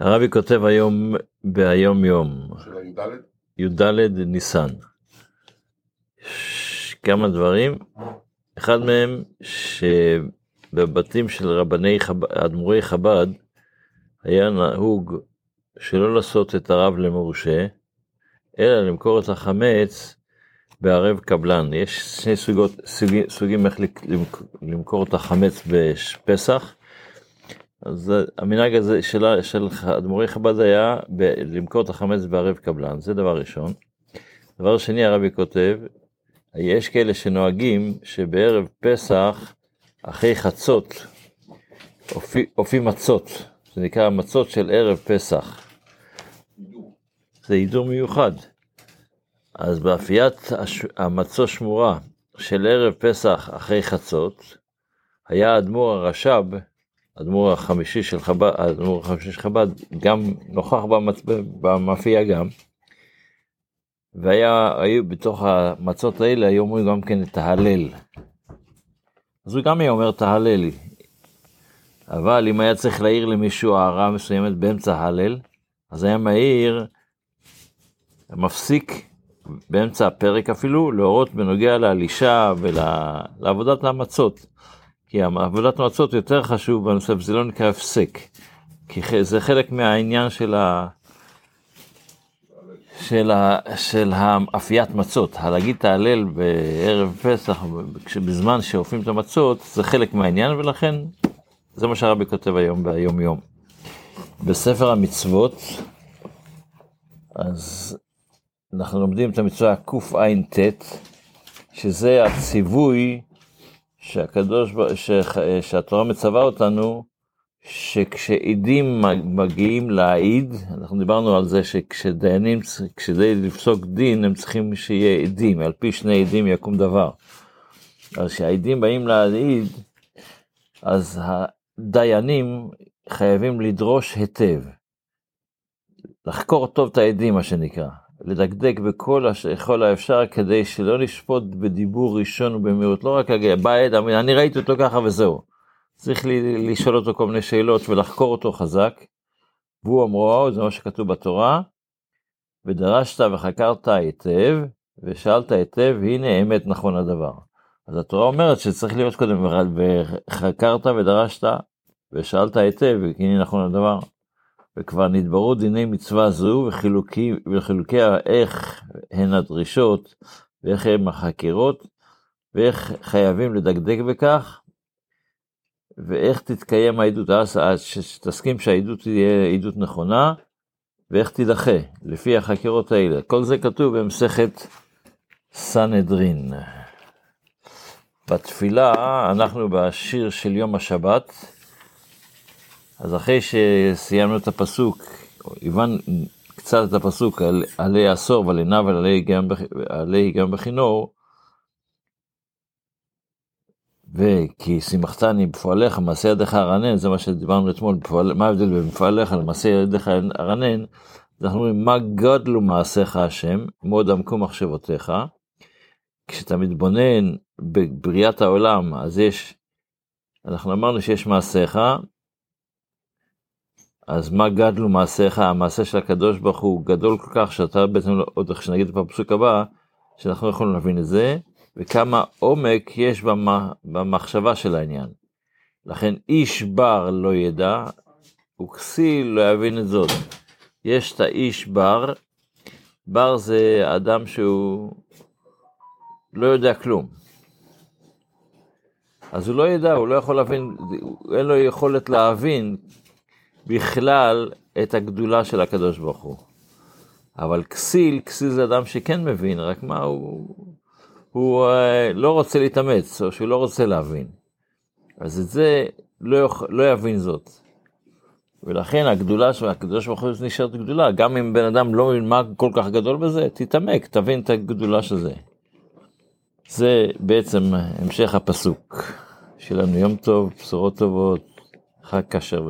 הרבי כותב היום ביום יום, של הי"ד? י"ד ניסן. יש כמה דברים, אחד מהם שבבתים של רבני חב"ד, אדמו"רי חב"ד, היה נהוג שלא לעשות את הרב למורשה, אלא למכור את החמץ בערב קבלן. יש שני סוגות, סוגים, סוגים איך למכור את החמץ בפסח. אז המנהג הזה של, של אדמו"רי חב"ד היה ב- למכור את החמץ בערב קבלן, זה דבר ראשון. דבר שני הרבי כותב, יש כאלה שנוהגים שבערב פסח, אחרי חצות, אופי מצות, זה נקרא מצות של ערב פסח. זה הידור מיוחד. אז באפיית המצות שמורה של ערב פסח אחרי חצות, היה האדמו"ר הרש"ב, האדמו"ר החמישי של חב"ד, האדמו"ר החמישי של חב"ד, גם נוכח במצ... במאפייה גם. והיה, היו בתוך המצות האלה, היו אומרים גם כן את ההלל. אז הוא גם היה אומר תהלל. אבל אם היה צריך להעיר למישהו הערה מסוימת באמצע ההלל, אז היה מעיר, מפסיק באמצע הפרק אפילו, להורות בנוגע לאלישה ולעבודת המצות. כי עבודת המצות יותר חשוב בנושא, וזה לא נקרא הפסק. כי זה חלק מהעניין של ה... של, ה, של האפיית מצות, להגיד את ההלל בערב פסח, בזמן שאופים את המצות, זה חלק מהעניין, ולכן זה מה שהרבי כותב היום ביום יום. בספר המצוות, אז אנחנו לומדים את המצווה קע"ט, שזה הציווי שהקדוש, ש, שהתורה מצווה אותנו, שכשעדים מגיעים להעיד, אנחנו דיברנו על זה שכשדיינים, כדי לפסוק דין, הם צריכים שיהיה עדים, על פי שני עדים יקום דבר. אז כשהעדים באים להעיד, אז הדיינים חייבים לדרוש היטב, לחקור טוב את העדים, מה שנקרא, לדקדק בכל הכל האפשר כדי שלא נשפוט בדיבור ראשון ובמהירות, לא רק להגיד, בא עד, אני ראיתי אותו ככה וזהו. צריך לשאול אותו כל מיני שאלות ולחקור אותו חזק. והוא אמרו, זה מה שכתוב בתורה, ודרשת וחקרת היטב, ושאלת היטב, הנה אמת נכון הדבר. אז התורה אומרת שצריך להיות קודם, וחקרת ודרשת, ושאלת היטב, הנה נכון הדבר. וכבר נדברו דיני מצווה זו וחילוקי, איך הן הדרישות, ואיך הן החקירות, ואיך חייבים לדקדק בכך, ואיך תתקיים העדות, אז שתסכים שהעדות תהיה עדות נכונה, ואיך תידחה, לפי החקירות האלה. כל זה כתוב במסכת סנהדרין. בתפילה, אנחנו בשיר של יום השבת, אז אחרי שסיימנו את הפסוק, הבנו קצת את הפסוק, עלי עשור ועל עיניו ועלי גם בכינור, וכי שימחתני בפועליך, מעשה ידיך ארנן, זה מה שדיברנו אתמול, בפועל, מה ההבדל בין בפועליך למעשה ידיך ארנן? אנחנו אומרים, מה גדלו מעשיך השם, מאוד עמקו מחשבותיך. כשאתה מתבונן בבריאת העולם, אז יש, אנחנו אמרנו שיש מעשיך, אז מה גדלו מעשיך, המעשה של הקדוש ברוך הוא גדול כל כך, שאתה בעצם, עוד כשנגיד בפסוק הבא, שאנחנו לא יכולים להבין את זה, וכמה עומק יש במחשבה של העניין. לכן איש בר לא ידע, וכסיל לא יבין את זאת. יש את האיש בר, בר זה אדם שהוא לא יודע כלום. אז הוא לא ידע, הוא לא יכול להבין, אין לו יכולת להבין בכלל את הגדולה של הקדוש ברוך הוא. אבל כסיל, כסיל זה אדם שכן מבין, רק מה הוא... הוא uh, לא רוצה להתאמץ, או שהוא לא רוצה להבין. אז את זה לא, יוכ... לא יבין זאת. ולכן הגדולה של הקדוש ברוך הוא נשארת גדולה, גם אם בן אדם לא מבין מה כל כך גדול בזה, תתעמק, תבין את הגדולה של זה. זה בעצם המשך הפסוק. שיהיה לנו יום טוב, בשורות טובות, חג כשר.